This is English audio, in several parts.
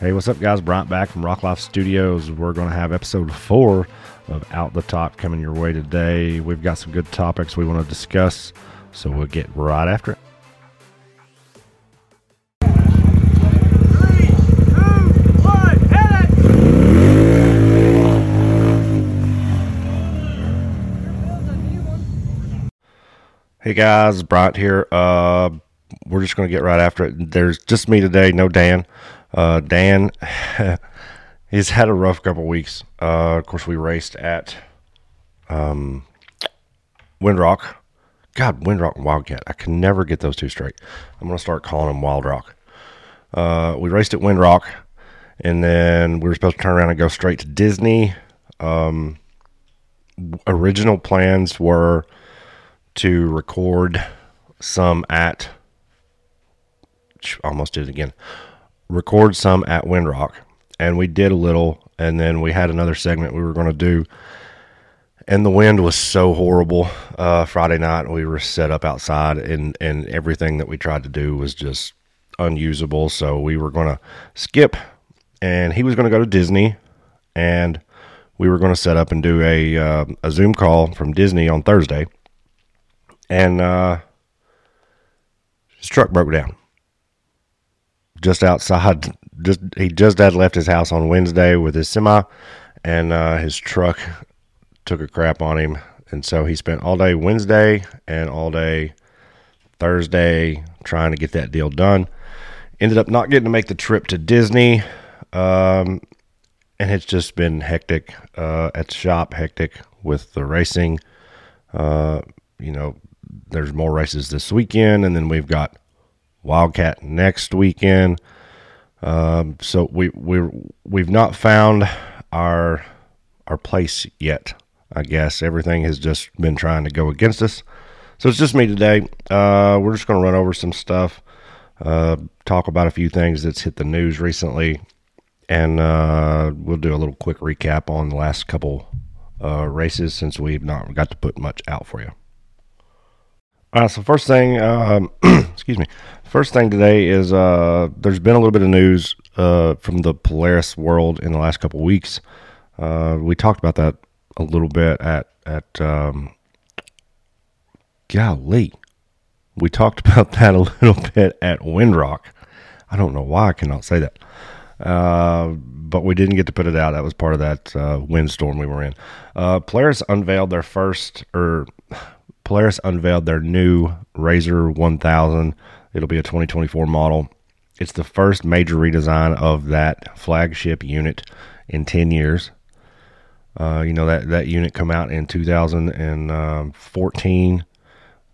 Hey, what's up, guys? Bryant back from Rock Life Studios. We're going to have episode four of Out the Top coming your way today. We've got some good topics we want to discuss, so we'll get right after it. Hey guys, Bryant here. Uh, we're just going to get right after it. There's just me today, no Dan. Uh, Dan, he's had a rough couple weeks. Uh, of course, we raced at um, Windrock. God, Windrock and Wildcat. I can never get those two straight. I'm going to start calling them Wild Rock. Uh, we raced at Windrock, and then we were supposed to turn around and go straight to Disney. Um, original plans were to record some at almost did it again record some at windrock and we did a little and then we had another segment we were going to do. And the wind was so horrible uh, friday night we were set up outside and and everything that we tried to do was just unusable so we were going to skip and he was going to go to disney and we were going to set up and do a uh, a zoom call from disney on thursday. And uh, his truck broke down just outside. Just he just had left his house on Wednesday with his semi, and uh, his truck took a crap on him, and so he spent all day Wednesday and all day Thursday trying to get that deal done. Ended up not getting to make the trip to Disney, um, and it's just been hectic uh, at the shop, hectic with the racing. Uh, you know, there's more races this weekend, and then we've got Wildcat next weekend. Um, so we we we've not found our our place yet. I guess everything has just been trying to go against us. So it's just me today. Uh, we're just going to run over some stuff, uh, talk about a few things that's hit the news recently, and uh, we'll do a little quick recap on the last couple uh, races since we've not got to put much out for you. All right, so first thing, um, excuse me, first thing today is uh, there's been a little bit of news uh, from the Polaris world in the last couple weeks. Uh, we talked about that a little bit at at um, golly, we talked about that a little bit at Windrock. I don't know why I cannot say that, uh, but we didn't get to put it out. That was part of that uh, windstorm we were in. Uh, Polaris unveiled their first or Polaris unveiled their new Razor 1000. It'll be a 2024 model. It's the first major redesign of that flagship unit in 10 years. Uh, you know that that unit come out in 2014.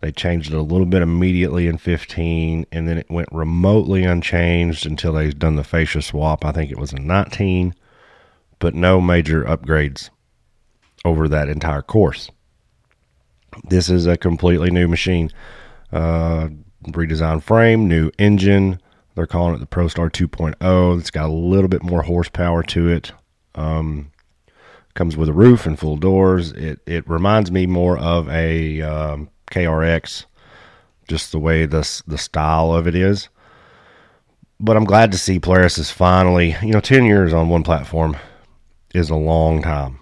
They changed it a little bit immediately in 15, and then it went remotely unchanged until they done the fascia swap. I think it was in 19, but no major upgrades over that entire course. This is a completely new machine. Uh, redesigned frame, new engine. They're calling it the ProStar 2.0. It's got a little bit more horsepower to it. Um, comes with a roof and full doors. It it reminds me more of a um, KRX, just the way the the style of it is. But I'm glad to see Polaris is finally, you know, 10 years on one platform is a long time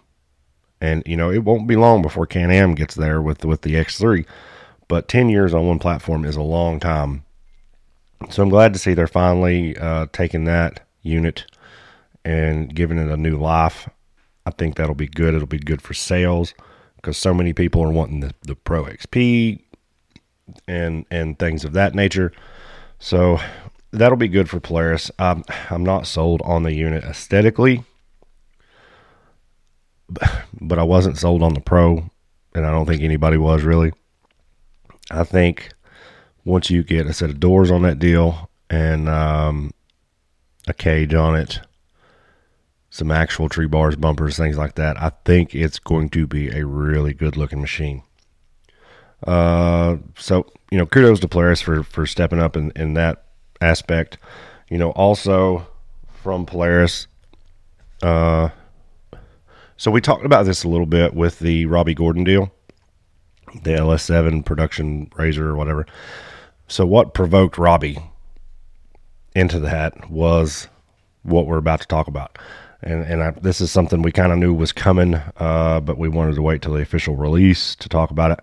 and you know it won't be long before Can-Am gets there with with the X3. But ten years on one platform is a long time, so I'm glad to see they're finally uh, taking that unit and giving it a new life. I think that'll be good. It'll be good for sales because so many people are wanting the, the Pro XP and and things of that nature. So that'll be good for Polaris. I'm I'm not sold on the unit aesthetically but I wasn't sold on the Pro, and I don't think anybody was really. I think once you get a set of doors on that deal and um, a cage on it, some actual tree bars, bumpers, things like that, I think it's going to be a really good looking machine. Uh, so you know, kudos to Polaris for for stepping up in in that aspect. You know, also from Polaris, uh, so we talked about this a little bit with the Robby Gordon deal, the LS7 production razor or whatever. So what provoked Robby into that was what we're about to talk about. And and I, this is something we kind of knew was coming, uh, but we wanted to wait till the official release to talk about it.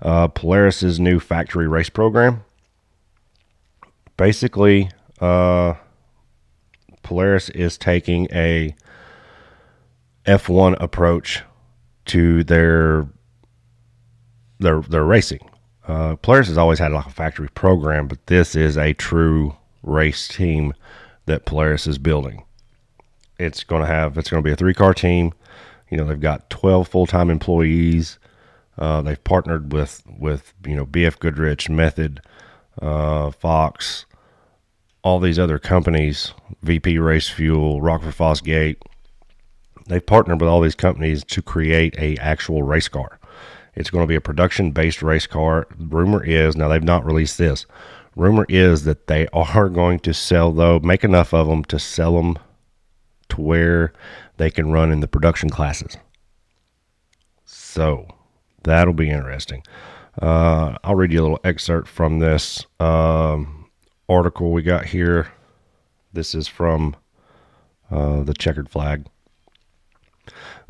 Uh, Polaris's new factory race program. Basically, uh, Polaris is taking a F1 approach to their their their racing. Uh, Polaris has always had like a factory program, but this is a true race team that Polaris is building. It's going to have it's going to be a three car team. You know they've got twelve full time employees. Uh, they've partnered with with you know BF Goodrich, Method, uh, Fox, all these other companies, VP Race Fuel, Rockford Fosgate. They've partnered with all these companies to create a actual race car. It's going to be a production based race car. Rumor is now they've not released this. Rumor is that they are going to sell though, make enough of them to sell them to where they can run in the production classes. So that'll be interesting. Uh, I'll read you a little excerpt from this um, article we got here. This is from uh, the checkered flag.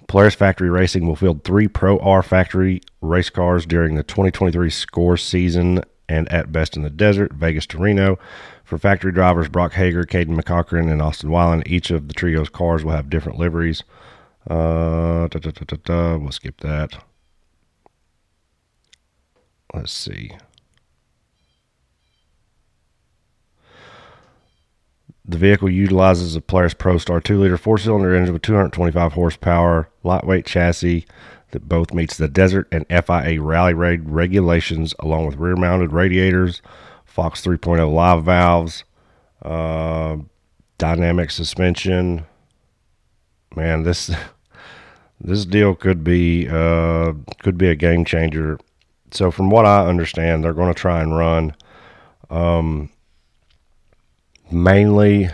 Polaris Factory Racing will field three Pro R factory race cars during the 2023 score season and at best in the desert, Vegas to Reno. For factory drivers, Brock Heger, Cayden MacCachren, and Austin Weiland, each of the trio's cars will have different liveries. Uh, da, da, da, we'll skip that. Let's see. The vehicle utilizes a Polaris ProStar 2 liter four cylinder engine with 225 horsepower, lightweight chassis that both meets the desert and FIA rally raid regulations, along with rear mounted radiators, Fox 3.0 live valves, uh, dynamic suspension. Man, this this deal could be uh, could be a game changer. So, from what I understand, they're going to try and run um, mainly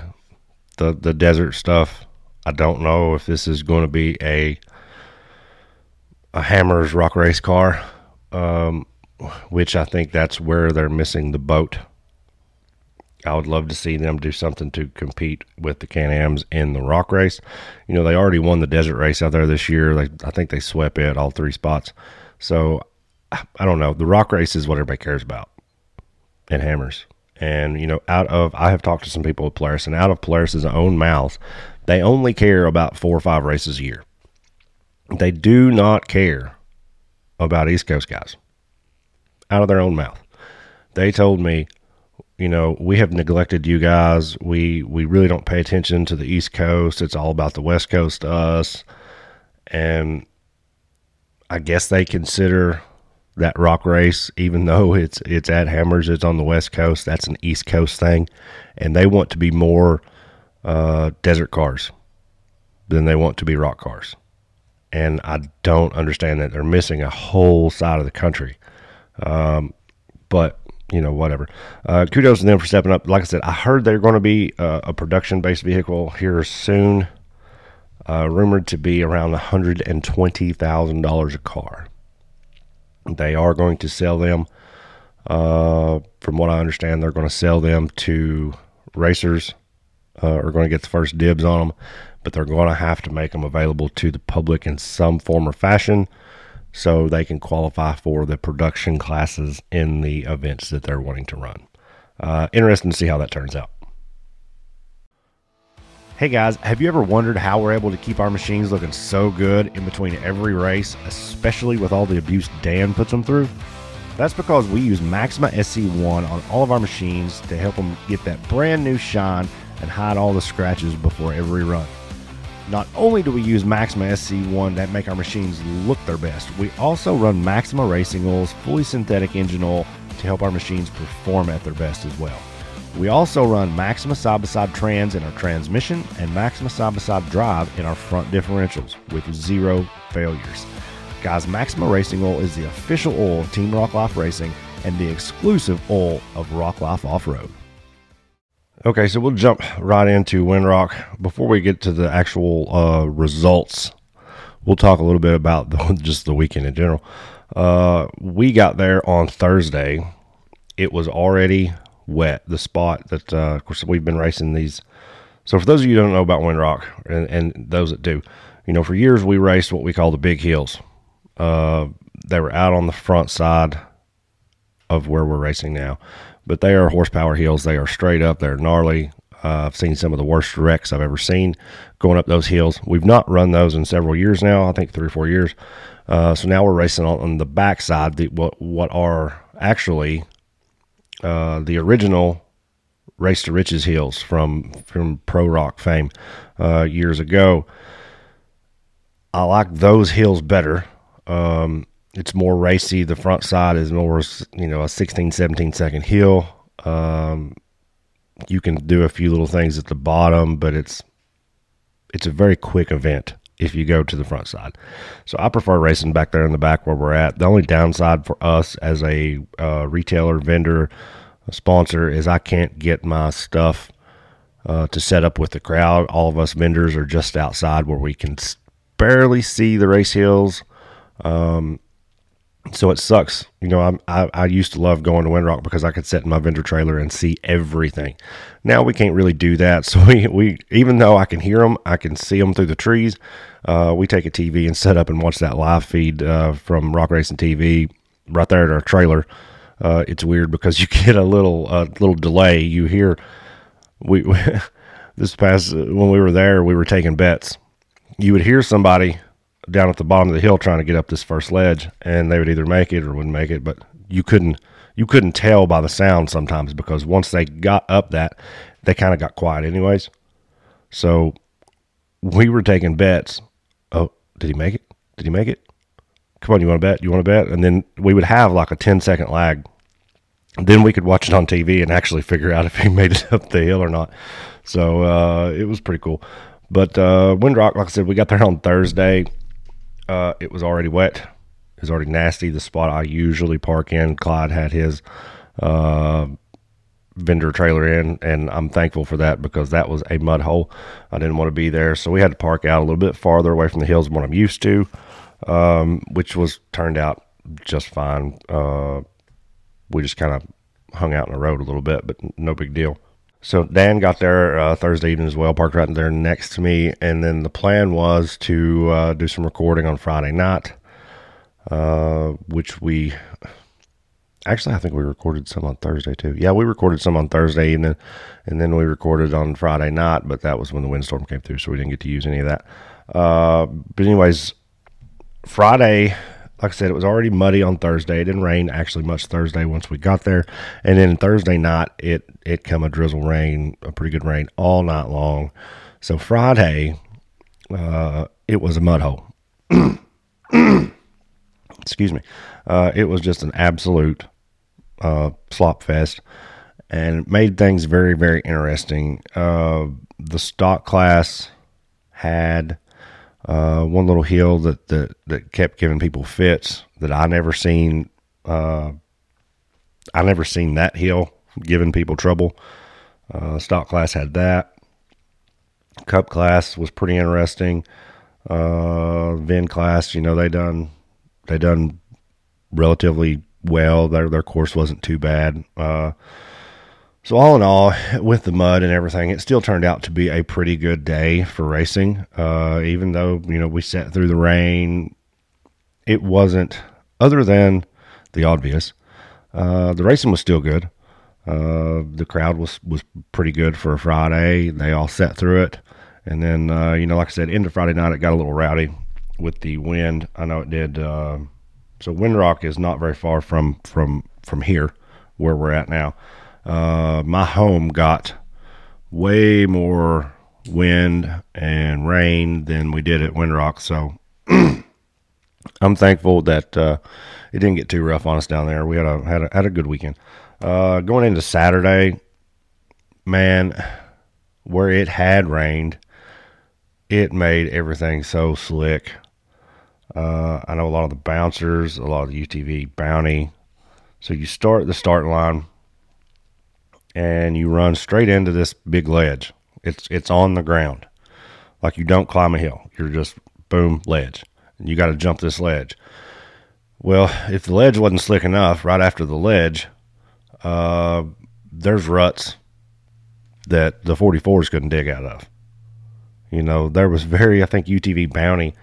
the the desert stuff. I don't know if this is going to be a a Hammers Rock Race car, um, which I think that's where they're missing the boat. I would love to see them do something to compete with the Can-Ams in the Rock Race. You know, they already won the Desert Race out there this year. They, I think they swept it all three spots. So I don't know. The Rock Race is what everybody cares about, and Hammers. And, you know, out of, I have talked to some people with Polaris, and out of Polaris's own mouths, they only care about four or five races a year. They do not care about East Coast guys out of their own mouth. They told me, you know, we have neglected you guys. We we really don't pay attention to the East Coast. It's all about the West Coast to us. And I guess they consider that rock race, even though it's it's at Hammers, it's on the West Coast. That's an East Coast thing, and they want to be more uh, desert cars than they want to be rock cars. And I don't understand that they're missing a whole side of the country. Um, but you know, whatever. Uh, kudos to them for stepping up. Like I said, I heard they're going to be uh, a production based vehicle here soon, uh, rumored to be around $120,000 a car. They are going to sell them. Uh, from what I understand, they're going to sell them to racers. Uh, are going to get the first dibs on them, but they're going to have to make them available to the public in some form or fashion, so they can qualify for the production classes in the events that they're wanting to run. Uh, interesting to see how that turns out. Hey guys, have you ever wondered how we're able to keep our machines looking so good in between every race, especially with all the abuse Dan puts them through? That's because we use Maxima SC1 on all of our machines to help them get that brand new shine and hide all the scratches before every run. Not only do we use Maxima SC1 that make our machines look their best, we also run Maxima Racing Oil's fully synthetic engine oil to help our machines perform at their best as well. We also run Maxima side trans in our transmission and Maxima side drive in our front differentials with zero failures. Guys, Maxima Racing Oil is the official oil of Team Rock Life Racing and the exclusive oil of Rock Life Off Road. Okay, so we'll jump right into Windrock. Before we get to the actual uh, results, we'll talk a little bit about the, just the weekend in general. Uh, we got there on Thursday. It was already wet. The spot that, uh, of course, we've been racing these So for those of you who don't know about Windrock, and, and those that do, you know, for years we raced what we call the big hills. Uh, they were out on the front side of where we're racing now, but they are horsepower hills. They are straight up. They're gnarly. Uh, I've seen some of the worst wrecks I've ever seen going up those hills. We've not run those in several years now. I think three or four years. Uh, so now we're racing on, on the backside. The, what what are actually uh, the original Race to Riches hills from from Pro Rock fame uh, years ago. I like those hills better. Um, it's more racy. The front side is more, you know, a 16, 17 second hill. Um, you can do a few little things at the bottom, but it's it's a very quick event if you go to the front side. So I prefer racing back there in the back where we're at. The only downside for us as a uh, retailer, vendor, sponsor is I can't get my stuff uh, to set up with the crowd. All of us vendors are just outside where we can barely see the race hills. Um, so it sucks. You know, I'm, I, I used to love going to Windrock because I could sit in my vendor trailer and see everything. Now we can't really do that. So we, we even though I can hear them, I can see them through the trees. Uh, we take a TV and set up and watch that live feed uh, from Rock Racing TV right there at our trailer. Uh, it's weird because you get a little little delay. You hear we, we this past when we were there, we were taking bets. You would hear somebody down at the bottom of the hill trying to get up this first ledge, and they would either make it or wouldn't make it. But you couldn't you couldn't tell by the sound sometimes because once they got up that, they kind of got quiet anyways. So we were taking bets. Oh, did he make it? Did he make it? Come on, you want to bet? You want to bet? And then we would have like a 10 second lag. Then we could watch it on TV and actually figure out if he made it up the hill or not. So uh, it was pretty cool. But uh, Windrock, like I said, we got there on Thursday. Uh, it was already wet. It was already nasty. The spot I usually park in, Clyde had his uh, vendor trailer in, and I'm thankful for that because that was a mud hole. I didn't want to be there, so we had to park out a little bit farther away from the hills than what I'm used to, um, which was turned out just fine. Uh, we just kind of hung out in the road a little bit, but no big deal. So Dan got there uh, Thursday evening as well, parked right there next to me, and then the plan was to uh, do some recording on Friday night, uh, which we actually I think we recorded some on Thursday too. Yeah, we recorded some on Thursday evening, and then we recorded on Friday night, but that was when the windstorm came through, so we didn't get to use any of that. Uh, but anyways, Friday like I said, it was already muddy on Thursday. It didn't rain actually much Thursday once we got there, and then Thursday night it it come a drizzle rain, a pretty good rain all night long. So Friday, uh, it was a mud hole. Excuse me. Uh, it was just an absolute uh, slop fest, and made things very very interesting. Uh, the stock class had uh, one little hill that, that that kept giving people fits that I never seen. Uh, I never seen that hill giving people trouble. Uh, stock class had that. Cup class was pretty interesting. Uh, Vin class, you know, they done they done relatively well. Their their course wasn't too bad. Uh, so all in all, with the mud and everything, it still turned out to be a pretty good day for racing. Uh, even though you know we sat through the rain, it wasn't. Other than the obvious, uh, the racing was still good. Uh, the crowd was was pretty good for a Friday. They all sat through it, and then uh, you know, like I said, into Friday night, it got a little rowdy with the wind. I know it did. Uh, so Windrock is not very far from from from here, where we're at now uh, my home got way more wind and rain than we did at Windrock. So I'm thankful that uh, it didn't get too rough on us down there. We had a had a, had a good weekend. Uh, going into Saturday, man, where it had rained, it made everything so slick. Uh, I know a lot of the bouncers, a lot of the UTV bounty. So you start the start line and you run straight into this big ledge. It's it's on the ground. Like you don't climb a hill. You're just boom ledge. And you got to jump this ledge. Well, if the ledge wasn't slick enough, right after the ledge, uh, there's ruts that the 44s couldn't dig out of. You know, there was very, I think UTV Bounty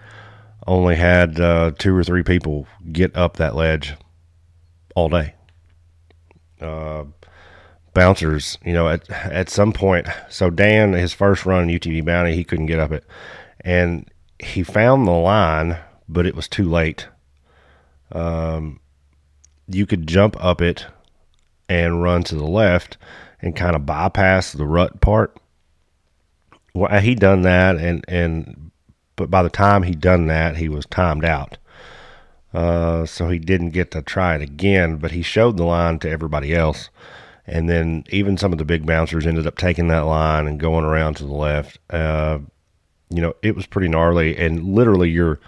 only had uh, two or three people get up that ledge all day. Uh, bouncers, you know, at at some point, so Dan, his first run UTV Bounty, he couldn't get up it, and he found the line, but it was too late. Um, you could jump up it and run to the left and kind of bypass the rut part. Well, he done that, and and but by the time he done that, he was timed out. Uh, so he didn't get to try it again, but he showed the line to everybody else. And then even some of the big bouncers ended up taking that line and going around to the left. Uh, you know, it was pretty gnarly, and literally you're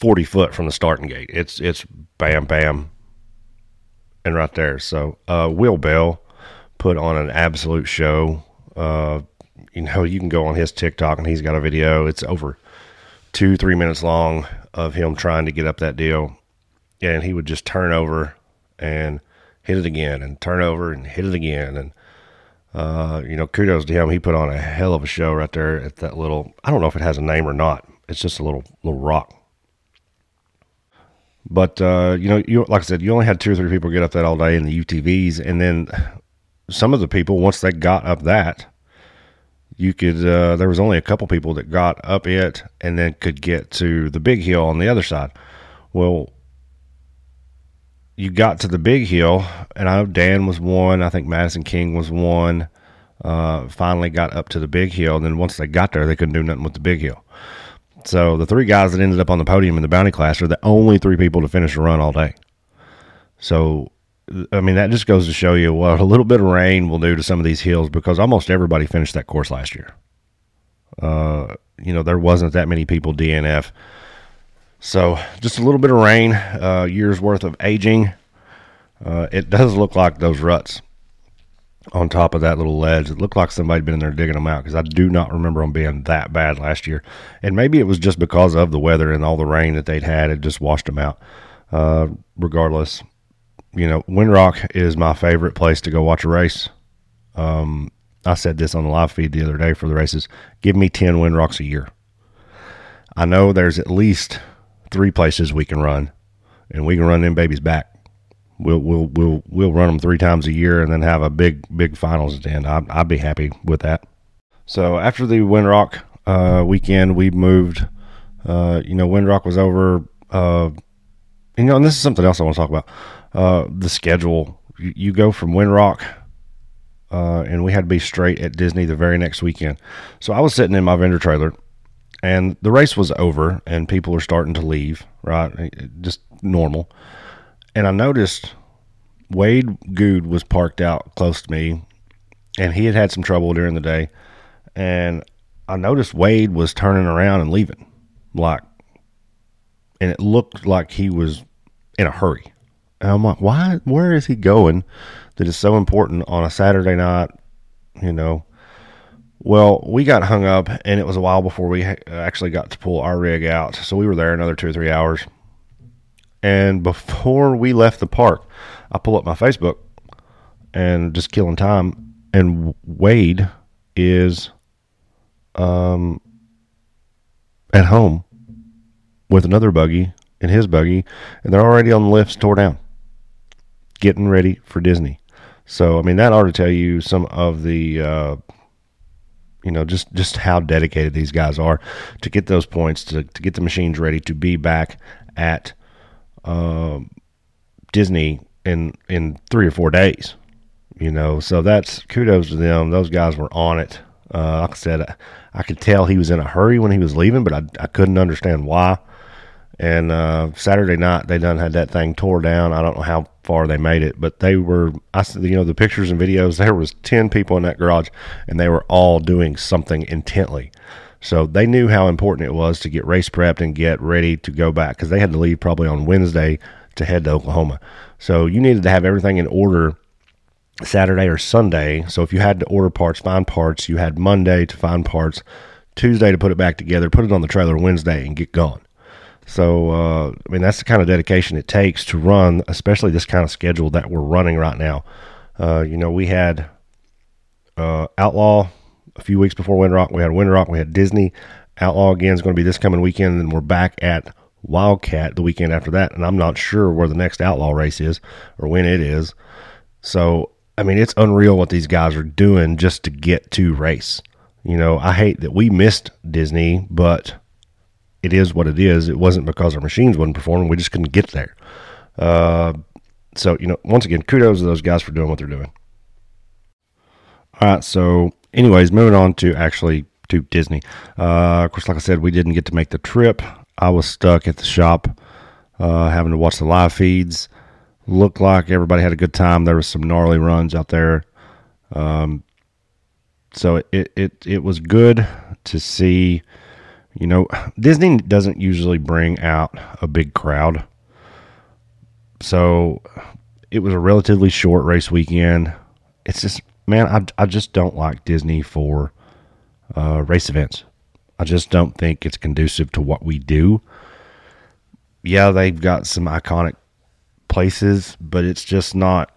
40 foot from the starting gate. It's it's bam bam, and right there. So uh, Will Bell put on an absolute show. Uh, you know, you can go on his TikTok and he's got a video. It's over two three minutes long of him trying to get up that deal, and he would just turn over and hit it again, and turn over and hit it again, and uh, you know, kudos to him. He put on a hell of a show right there at that little. I don't know if it has a name or not. It's just a little little rock. But uh, you know, you like I said, you only had two or three people get up that all day in the UTVs, and then some of the people once they got up that, you could. Uh, there was only a couple people that got up it and then could get to the big hill on the other side. Well, you got to the big hill, and I know Dan was one. I think Madison King was one. Uh, finally got up to the big hill. And then once they got there, they couldn't do nothing with the big hill. So the three guys that ended up on the podium in the bounty class are the only three people to finish the run all day. So, I mean, that just goes to show you what a little bit of rain will do to some of these hills because almost everybody finished that course last year. Uh, you know, there wasn't that many people DNF so just a little bit of rain, uh, years worth of aging. Uh, it does look like those ruts on top of that little ledge. It looked like somebody had been in there digging them out because I do not remember them being that bad last year. And maybe it was just because of the weather and all the rain that they'd had. It just washed them out. Uh, regardless, you know, Windrock is my favorite place to go watch a race. Um, I said this on the live feed the other day for the races. Give me 10 Windrocks a year. I know there's at least three places we can run, and we can run them babies back. We'll we'll we'll we'll run them three times a year, and then have a big big finals at the end. I'd, I'd be happy with that. So after the Windrock uh, weekend, we moved. Uh, you know, Windrock was over. Uh, you know, and this is something else I want to talk about. Uh, the schedule. You, you go from Windrock uh, and we had to be straight at Disney the very next weekend. So I was sitting in my vendor trailer and the race was over and people are starting to leave right? Eh, eh, just normal. And i noticed wade good was parked out close to me and he had had some trouble during the day. And i noticed wade was turning around and leaving like and it looked like he was in a hurry. And i'm like why where is he going that is so important on a saturday night you know well, we got hung up, and it was a while before we actually got to pull our rig out. So we were there another two or three hours. And before we left the park, I pull up my Facebook and just killing time. And Wade is um, at home with another buggy in his buggy, and they're already on the lifts tore down, getting ready for Disney. So, I mean, that ought to tell you some of the. Uh, you know just just how dedicated these guys are to get those points to, to get the machines ready to be back at uh, Disney in in three or four days. You know, so that's kudos to them. Those guys were on it. Uh, like I said, I, I, could tell he was in a hurry when he was leaving, but I, I couldn't understand why. And uh, Saturday night, they done had that thing tore down. I don't know how far they made it, but they were. I you know the pictures and videos. There was ten people in that garage, and they were all doing something intently. So they knew how important it was to get race prepped and get ready to go back because they had to leave probably on Wednesday to head to Oklahoma. So you needed to have everything in order Saturday or Sunday. So if you had to order parts, find parts, you had Monday to find parts, Tuesday to put it back together, put it on the trailer Wednesday, and get gone. So, uh, I mean, that's the kind of dedication it takes to run, especially this kind of schedule that we're running right now. Uh, you know, we had uh, Outlaw a few weeks before Windrock. We had Windrock. We had Disney. Outlaw again is going to be this coming weekend, and we're back at Wildcat the weekend after that. And I'm not sure where the next Outlaw race is or when it is. So I mean, it's unreal what these guys are doing just to get to race. You know, I hate that we missed Disney, but it is what it is. It wasn't because our machines wasn't performing; we just couldn't get there. Uh, so you know, once again, kudos to those guys for doing what they're doing. All right, so anyways, moving on to actually to Disney. Uh, of course, like I said, we didn't get to make the trip. I was stuck at the shop, uh, having to watch the live feeds. Looked like everybody had a good time. There was some gnarly runs out there. Um, so it, it it was good to see. You know, Disney doesn't usually bring out a big crowd. So it was a relatively short race weekend. It's just, man, I, I just don't like Disney for uh, race events. I just don't think it's conducive to what we do. Yeah, they've got some iconic places, but it's just not,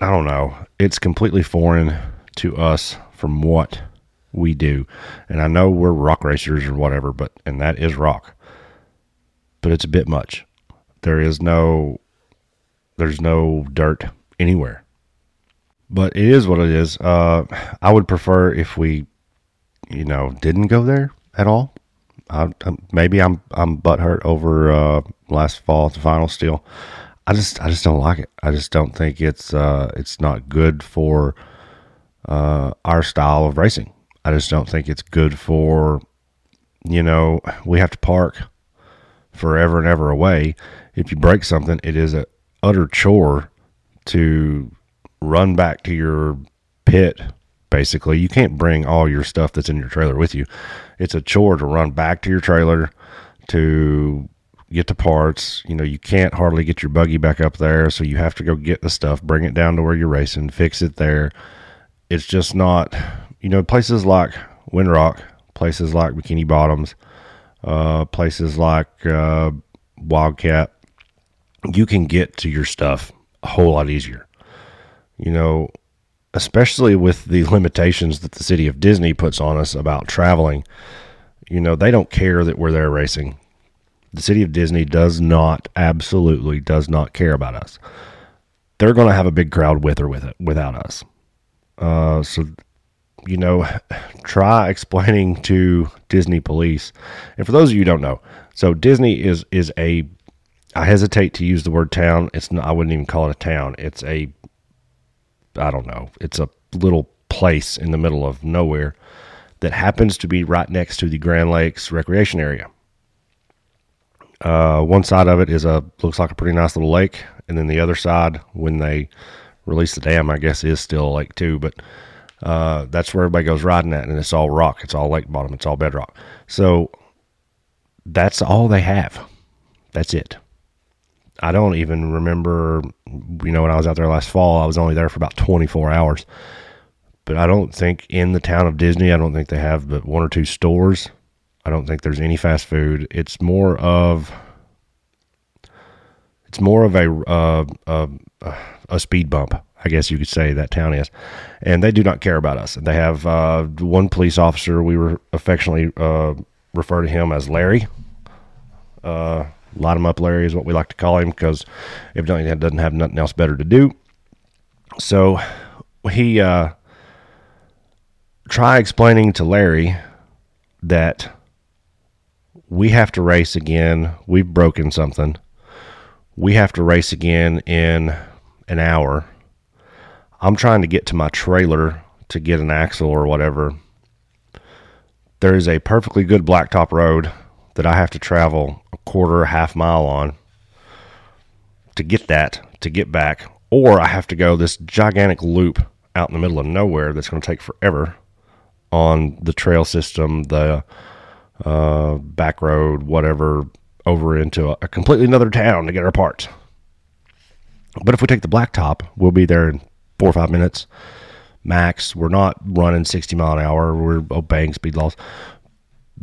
I don't know, it's completely foreign to us from what we do. And I know we're rock racers or whatever, but, and that is rock, but it's a bit much. There is no, there's no dirt anywhere. But it is what it is. Uh, I would prefer if we, you know, didn't go there at all. I, I, maybe I'm I'm butthurt over uh, last fall at the final steel. I just I just don't like it. I just don't think it's uh, it's not good for uh, our style of racing. I just don't think it's good for you know we have to park forever and ever away. If you break something, it is a utter chore to run back to your pit. Basically, you can't bring all your stuff that's in your trailer with you. It's a chore to run back to your trailer to get the parts. You know, you can't hardly get your buggy back up there, so you have to go get the stuff, bring it down to where you're racing, fix it there. It's just not, you know, places like Windrock, places like Bikini Bottoms, uh, places like uh, Wildcat, you can get to your stuff a whole lot easier. You know, especially with the limitations that the city of Disney puts on us about traveling. You know, they don't care that we're there racing. The city of Disney does not, absolutely does not care about us. They're going to have a big crowd with or with it, without us. Uh, so, you know, try explaining to Disney police. And for those of you who don't know, so Disney is is a. I hesitate to use the word town. It's not, I wouldn't even call it a town. It's a. I don't know. It's a little place in the middle of nowhere that happens to be right next to the Grand Lakes recreation area. Uh, one side of it is a looks like a pretty nice little lake, and then the other side, when they release the dam, I guess is still a lake too. But uh, that's where everybody goes riding at, and it's all rock. It's all lake bottom. It's all bedrock. So that's all they have. That's it. I don't even remember. You know, when I was out there last fall, I was only there for about 24 hours. But I don't think in the town of Disney, I don't think they have but one or two stores I don't think there's any fast food. It's more of it's more of a uh, uh, a speed bump, I guess you could say that town is, and they do not care about us. They have uh, one police officer. We were affectionately uh, refer to him as Larry. Uh, light him up, Larry is what we like to call him because evidently he doesn't have nothing else better to do. So he uh, try explaining to Larry that we have to race again. We've broken something. We have to race again in an hour. I'm trying to get to my trailer to get an axle or whatever. There is a perfectly good blacktop road that I have to travel a quarter, a half mile on to get that, to get back. Or I have to go this gigantic loop out in the middle of nowhere that's going to take forever on the trail system, the uh, back road, whatever, over into a, a completely another town to get our parts. But if we take the blacktop, we'll be there in four or five minutes max. We're not running 60 mile an hour. We're obeying speed laws.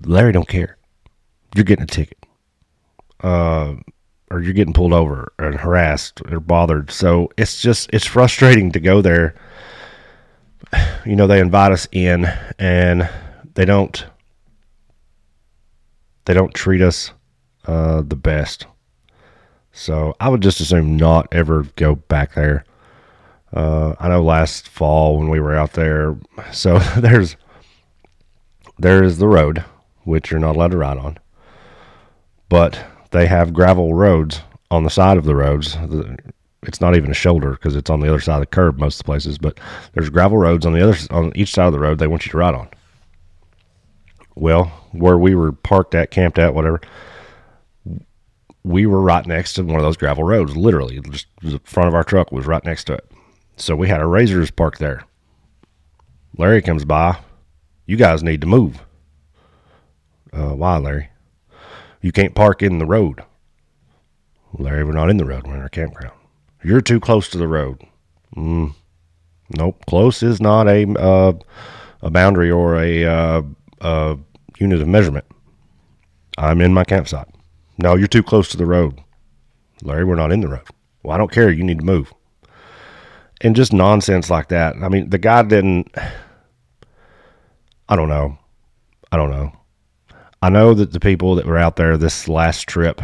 Larry don't care. You're getting a ticket. Uh, or you're getting pulled over and harassed or bothered. So it's just, it's frustrating to go there you know, they invite us in and they don't they don't treat us uh, the best. So I would just assume not ever go back there. Uh, I know last fall when we were out there, so there's there's the road which you're not allowed to ride on, but they have gravel roads on the side of the roads. It's not even a shoulder because it's on the other side of the curb most of the places, but there's gravel roads on the other on each side of the road they want you to ride on. Well, where we were parked at, camped at, whatever, we were right next to one of those gravel roads. Literally, just the front of our truck was right next to it. So we had our razors parked there. Larry comes by. You guys need to move. Uh, why, Larry? You can't park in the road. Larry, we're not in the road. We're in our campground. You're too close to the road. Mm, nope. Close is not a uh, a boundary or a, uh, a unit of measurement. I'm in my campsite. No, you're too close to the road. Larry, we're not in the road. Well, I don't care. You need to move. And just nonsense like that. I mean, the guy didn't. I don't know. I don't know. I know that the people that were out there this last trip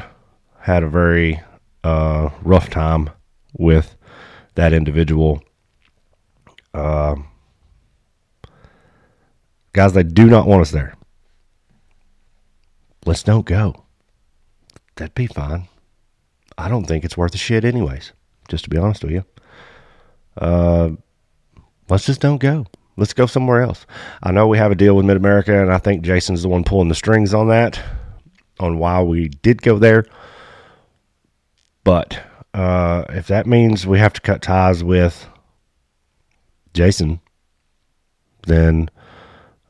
had a very uh, rough time with that individual. Uh, guys, they do not want us there. Let's don't go. That'd be fine. I don't think it's worth a shit, anyways. Just to be honest with you. Uh, let's just don't go. Let's go somewhere else. I know we have a deal with Mid America, and I think Jason's the one pulling the strings on that, on why we did go there. But uh, if that means we have to cut ties with Jason, then,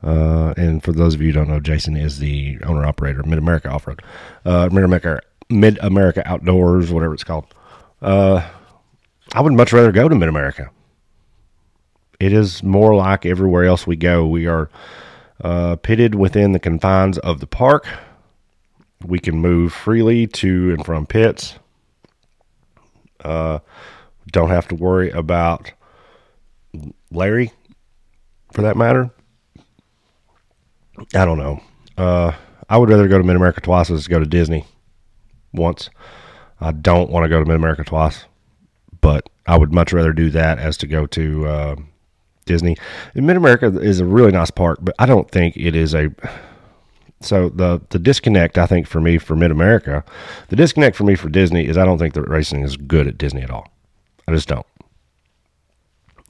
uh, and for those of you who don't know, Jason is the owner operator Mid America Off Road, uh, Mid America Mid America Outdoors, whatever it's called. Uh, I would much rather go to Mid America. It is more like everywhere else we go. We are uh, pitted within the confines of the park. We can move freely to and from pits. Uh, don't have to worry about Larry, for that matter. I don't know. Uh, I would rather go to Mid America twice as go to Disney once. I don't want to go to Mid America twice, but I would much rather do that as to go to uh, Disney. Mid America is a really nice park, but I don't think it is a. So the the disconnect I think for me for Mid America, the disconnect for me for Disney is I don't think the racing is good at Disney at all. I just don't.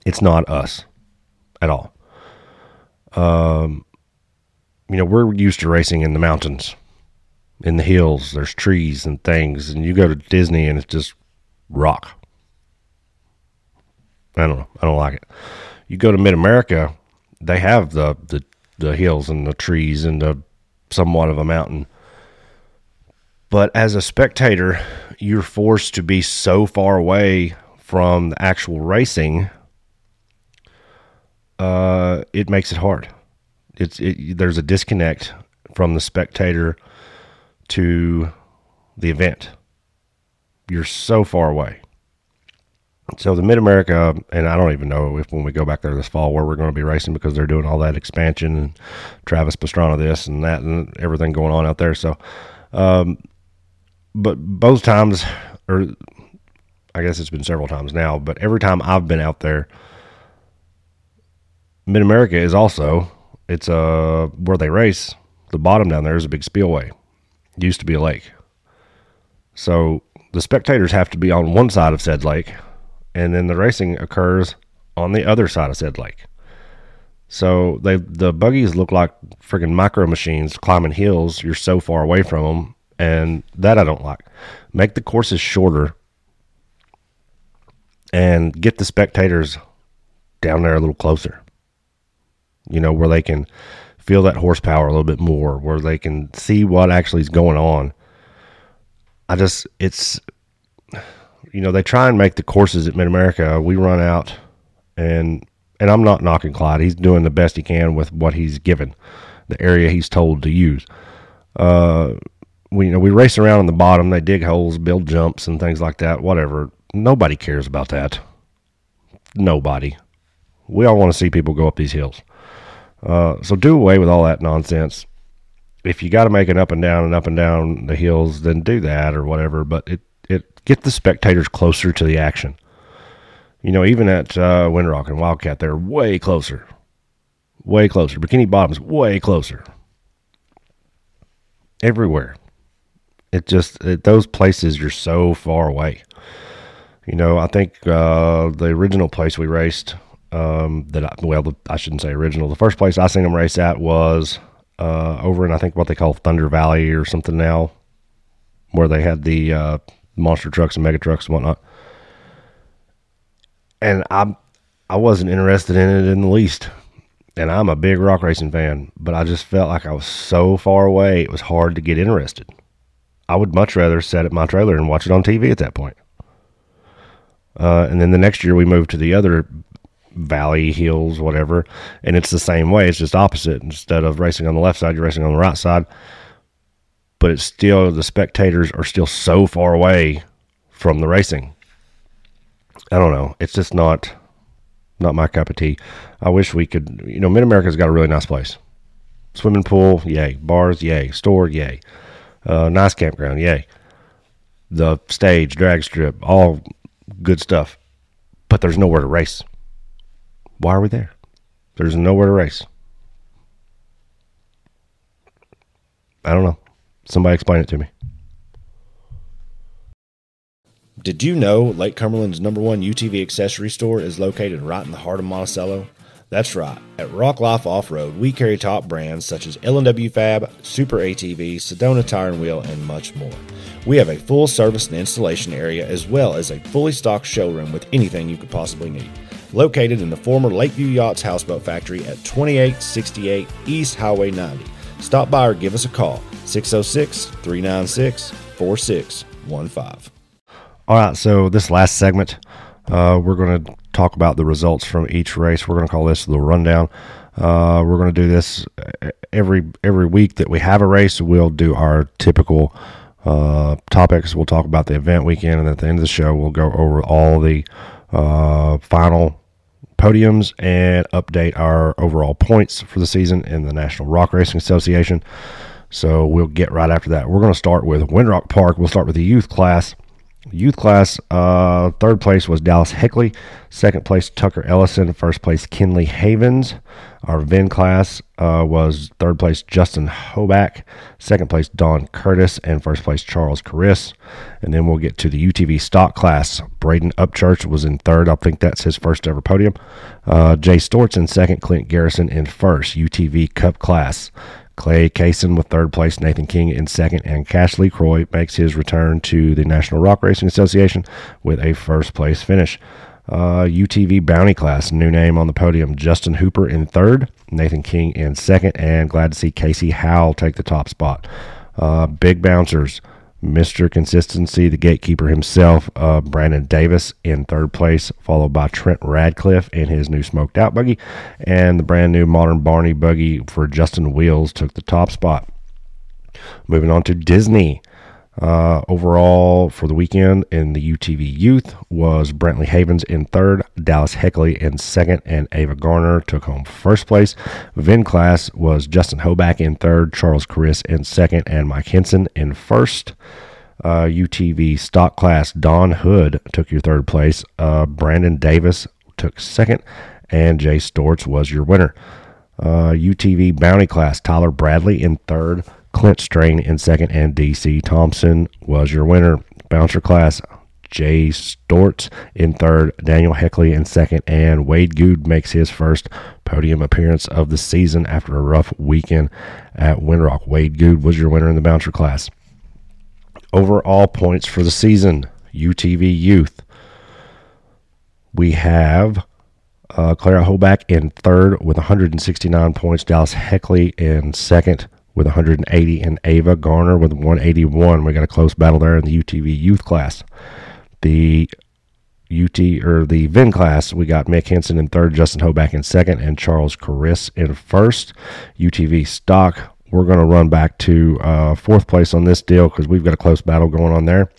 It's not us at all. Um, you know, we're used to racing in the mountains, in the hills. There's trees and things, and you go to Disney and it's just rock. I don't know. I don't like it. You go to Mid America, they have the, the the hills and the trees and the somewhat of a mountain. But as a spectator, you're forced to be so far away from the actual racing. Uh, it makes it hard. It's it, there's a disconnect from the spectator to the event. You're so far away. So the Mid America, and I don't even know if when we go back there this fall where we're going to be racing because they're doing all that expansion and Travis Pastrana this and that and everything going on out there. So, um, but both times, or I guess it's been several times now, but every time I've been out there, Mid America is also it's uh where they race. The bottom down there is a big spillway. Used to be a lake. So the spectators have to be on one side of said lake and then the racing occurs on the other side of said lake. So they the buggies look like freaking micro machines climbing hills. You're so far away from them, and that I don't like. Make the courses shorter, and get the spectators down there a little closer. You know where they can feel that horsepower a little bit more, where they can see what actually is going on. I just it's you know, they try and make the courses at Mid America. We run out, and and I'm not knocking Clyde. He's doing the best he can with what he's given, the area he's told to use. Uh, we you know we race around on the bottom. They dig holes, build jumps, and things like that. Whatever. Nobody cares about that. Nobody. We all want to see people go up these hills. Uh, so do away with all that nonsense. If you got to make an up and down and up and down the hills, then do that or whatever. But it get the spectators closer to the action. You know, even at uh, Windrock and Wildcat, they're way closer, way closer. Bikini Bottom's way closer. Everywhere, it just it, those places you're so far away. You know, I think uh, the original place we raced um, that I, well, I shouldn't say original. The first place I seen them race at was uh, over in I think what they call Thunder Valley or something now, where they had the uh, monster trucks and mega trucks and whatnot. And I I wasn't interested in it in the least. And I'm a big rock racing fan, but I just felt like I was so far away, it was hard to get interested. I would much rather set at my trailer and watch it on TV at that point. Uh, and then the next year we moved to the other valley, hills, whatever, and it's the same way. It's just opposite. Instead of racing on the left side, you're racing on the right side. But it's still the spectators are still so far away from the racing. I don't know. It's just not not my cup of tea. I wish we could. You know, Mid America's got a really nice place. Swimming pool, yay. Bars, yay. Store, yay. Uh, nice campground, yay. The stage, drag strip, all good stuff. But there's nowhere to race. Why are we there? There's nowhere to race. I don't know. Somebody explain it to me. Did you know Lake Cumberland's number one UTV accessory store is located right in the heart of Monticello? That's right. At Rock Life Off Road, we carry top brands such as L&W Fab, Super ATV, Sedona Tire and Wheel, and much more. We have a full service and installation area as well as a fully stocked showroom with anything you could possibly need. Located in the former Lakeview Yachts Houseboat Factory at 2868 East Highway 90. Stop by or give us a call 606 396 4615. All right, so this last segment, uh, we're going to talk about the results from each race. We're going to call this the rundown. Uh, we're going to do this every every week that we have a race. We'll do our typical uh, topics. We'll talk about the event weekend, and at the end of the show, we'll go over all the uh, final podiums and update our overall points for the season in the National Rock Racing Association. So we'll get right after that. We're going to start with Windrock Park. We'll start with the youth class. Youth class, uh, third place was Dallas Heckley. Second place, Tucker Ellison. First place, Kinley Havens. Our VIN class uh, was third place, Justin Hoback. Second place, Don Curtis. And first place, Charles Caris. And then we'll get to the UTV stock class. Braden Upchurch was in third. I think that's his first ever podium. Uh, Jay Storts in second, Clint Garrison in first. UTV Cup class. Clay Kaysen with third place, Nathan King in second, and Cash Lee Croy makes his return to the National Rock Racing Association with a first place finish. Uh, UTV Bounty class, new name on the podium, Justin Hooper in third, Nathan King in second, and glad to see Casey Howell take the top spot. Uh, big bouncers, Mr. Consistency, the gatekeeper himself, uh, Brandon Davis in third place, followed by Trent Radcliffe in his new smoked out buggy. And the brand new modern Barney buggy for Justin Wheels took the top spot. Moving on to Disney. Uh, overall for the weekend in the UTV Youth was Brentley Havens in third, Dallas Heckley in second, and Ava Garner took home first place. Vin class was Justin Hoback in third, Charles Caris in second, and Mike Henson in first. Uh, UTV stock class Don Hood took your third place. Uh, Brandon Davis took second, and Jay Storts was your winner. Uh, UTV bounty class Tyler Bradley in third, Clint Strain in second, and DC Thompson was your winner. Bouncer class, Jay Storts in third, Daniel Heckley in second, and Wade Good makes his first podium appearance of the season after a rough weekend at Windrock. Wade Good was your winner in the bouncer class. Overall points for the season, UTV Youth. We have uh, Clara Hoback in third with 169 points, Dallas Heckley in second with 180, and Ava Garner with 181. We got a close battle there in the UTV youth class. The UT or the VIN class, we got Mick Henson in third, Justin Hoback in second, and Charles Caris in first. UTV stock, we're going to run back to uh, fourth place on this deal because we've got a close battle going on there.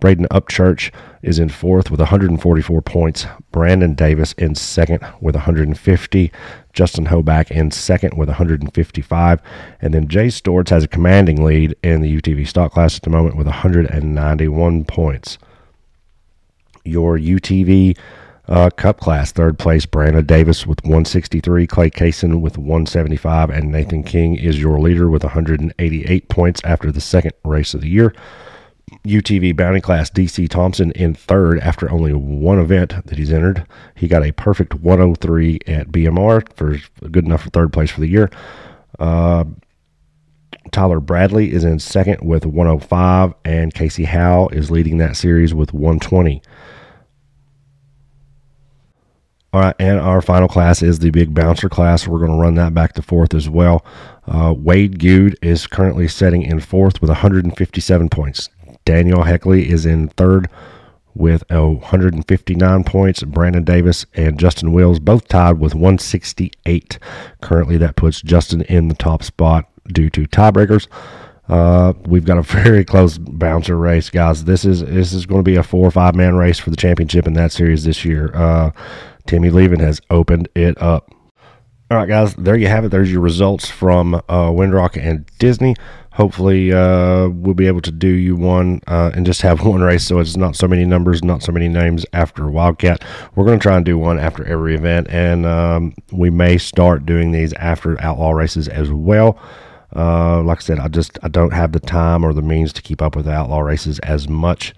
Braden Upchurch is in fourth with 144 points. Brandon Davis in second with 150. Justin Hoback in second with 155. And then Jay Storts has a commanding lead in the UTV stock class at the moment with 191 points. Your UTV uh, Cup class, third place, Brandon Davis with 163, Clay Kaysen with 175, and Nathan King is your leader with 188 points after the second race of the year. UTV Bounty Class DC Thompson in third after only one event that he's entered. He got a perfect 103 at BMR for good enough for third place for the year. Uh, Tyler Bradley is in second with 105, and Casey Howe is leading that series with 120. All right, and our final class is the big bouncer class. We're going to run that back to fourth as well. Uh, Wade Good is currently setting in fourth with 157 points. Daniel Heckley is in third with 159 points. Brandon Davis and Justin Wills both tied with 168. Currently, that puts Justin in the top spot due to tiebreakers. Uh, we've got a very close bouncer race, guys. This is this is going to be a four or five man race for the championship in that series this year. Uh, Timmy Levin has opened it up. All right, guys, there you have it. There's your results from uh, Windrock and Disney. Hopefully, uh, we'll be able to do you one uh, and just have one race so it's not so many numbers, not so many names after Wildcat. We're going to try and do one after every event, and um, we may start doing these after outlaw races as well. Uh, like I said, I just I don't have the time or the means to keep up with outlaw races as much,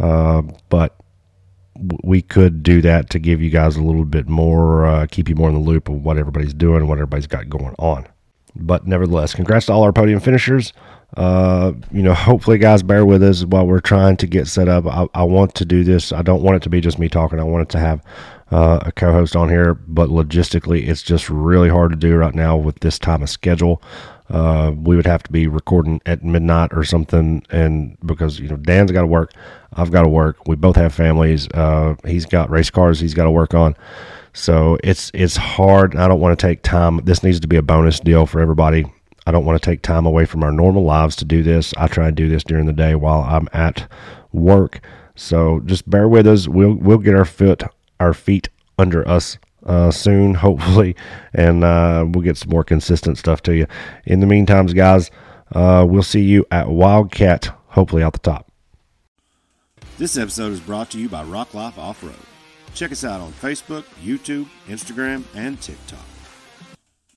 uh, but we could do that to give you guys a little bit more, uh, keep you more in the loop of what everybody's doing, what everybody's got going on. But nevertheless, congrats to all our podium finishers. Uh, you know, hopefully, guys, bear with us while we're trying to get set up. I, I want to do this. I don't want it to be just me talking. I want it to have uh, a co-host on here, but logistically, it's just really hard to do right now with this time of schedule. Uh, we would have to be recording at midnight or something, and because you know Dan's got to work, I've got to work. We both have families. Uh, he's got race cars he's got to work on, so it's it's hard. I don't want to take time. This needs to be a bonus deal for everybody. I don't want to take time away from our normal lives to do this. I try and do this during the day while I'm at work. So just bear with us. We'll we'll get our foot our feet under us uh, soon, hopefully, and uh, we'll get some more consistent stuff to you. In the meantime, guys, uh, we'll see you at Wildcat, hopefully out the top. This episode is brought to you by Rock Life Off Road. Check us out on Facebook, YouTube, Instagram, and TikTok.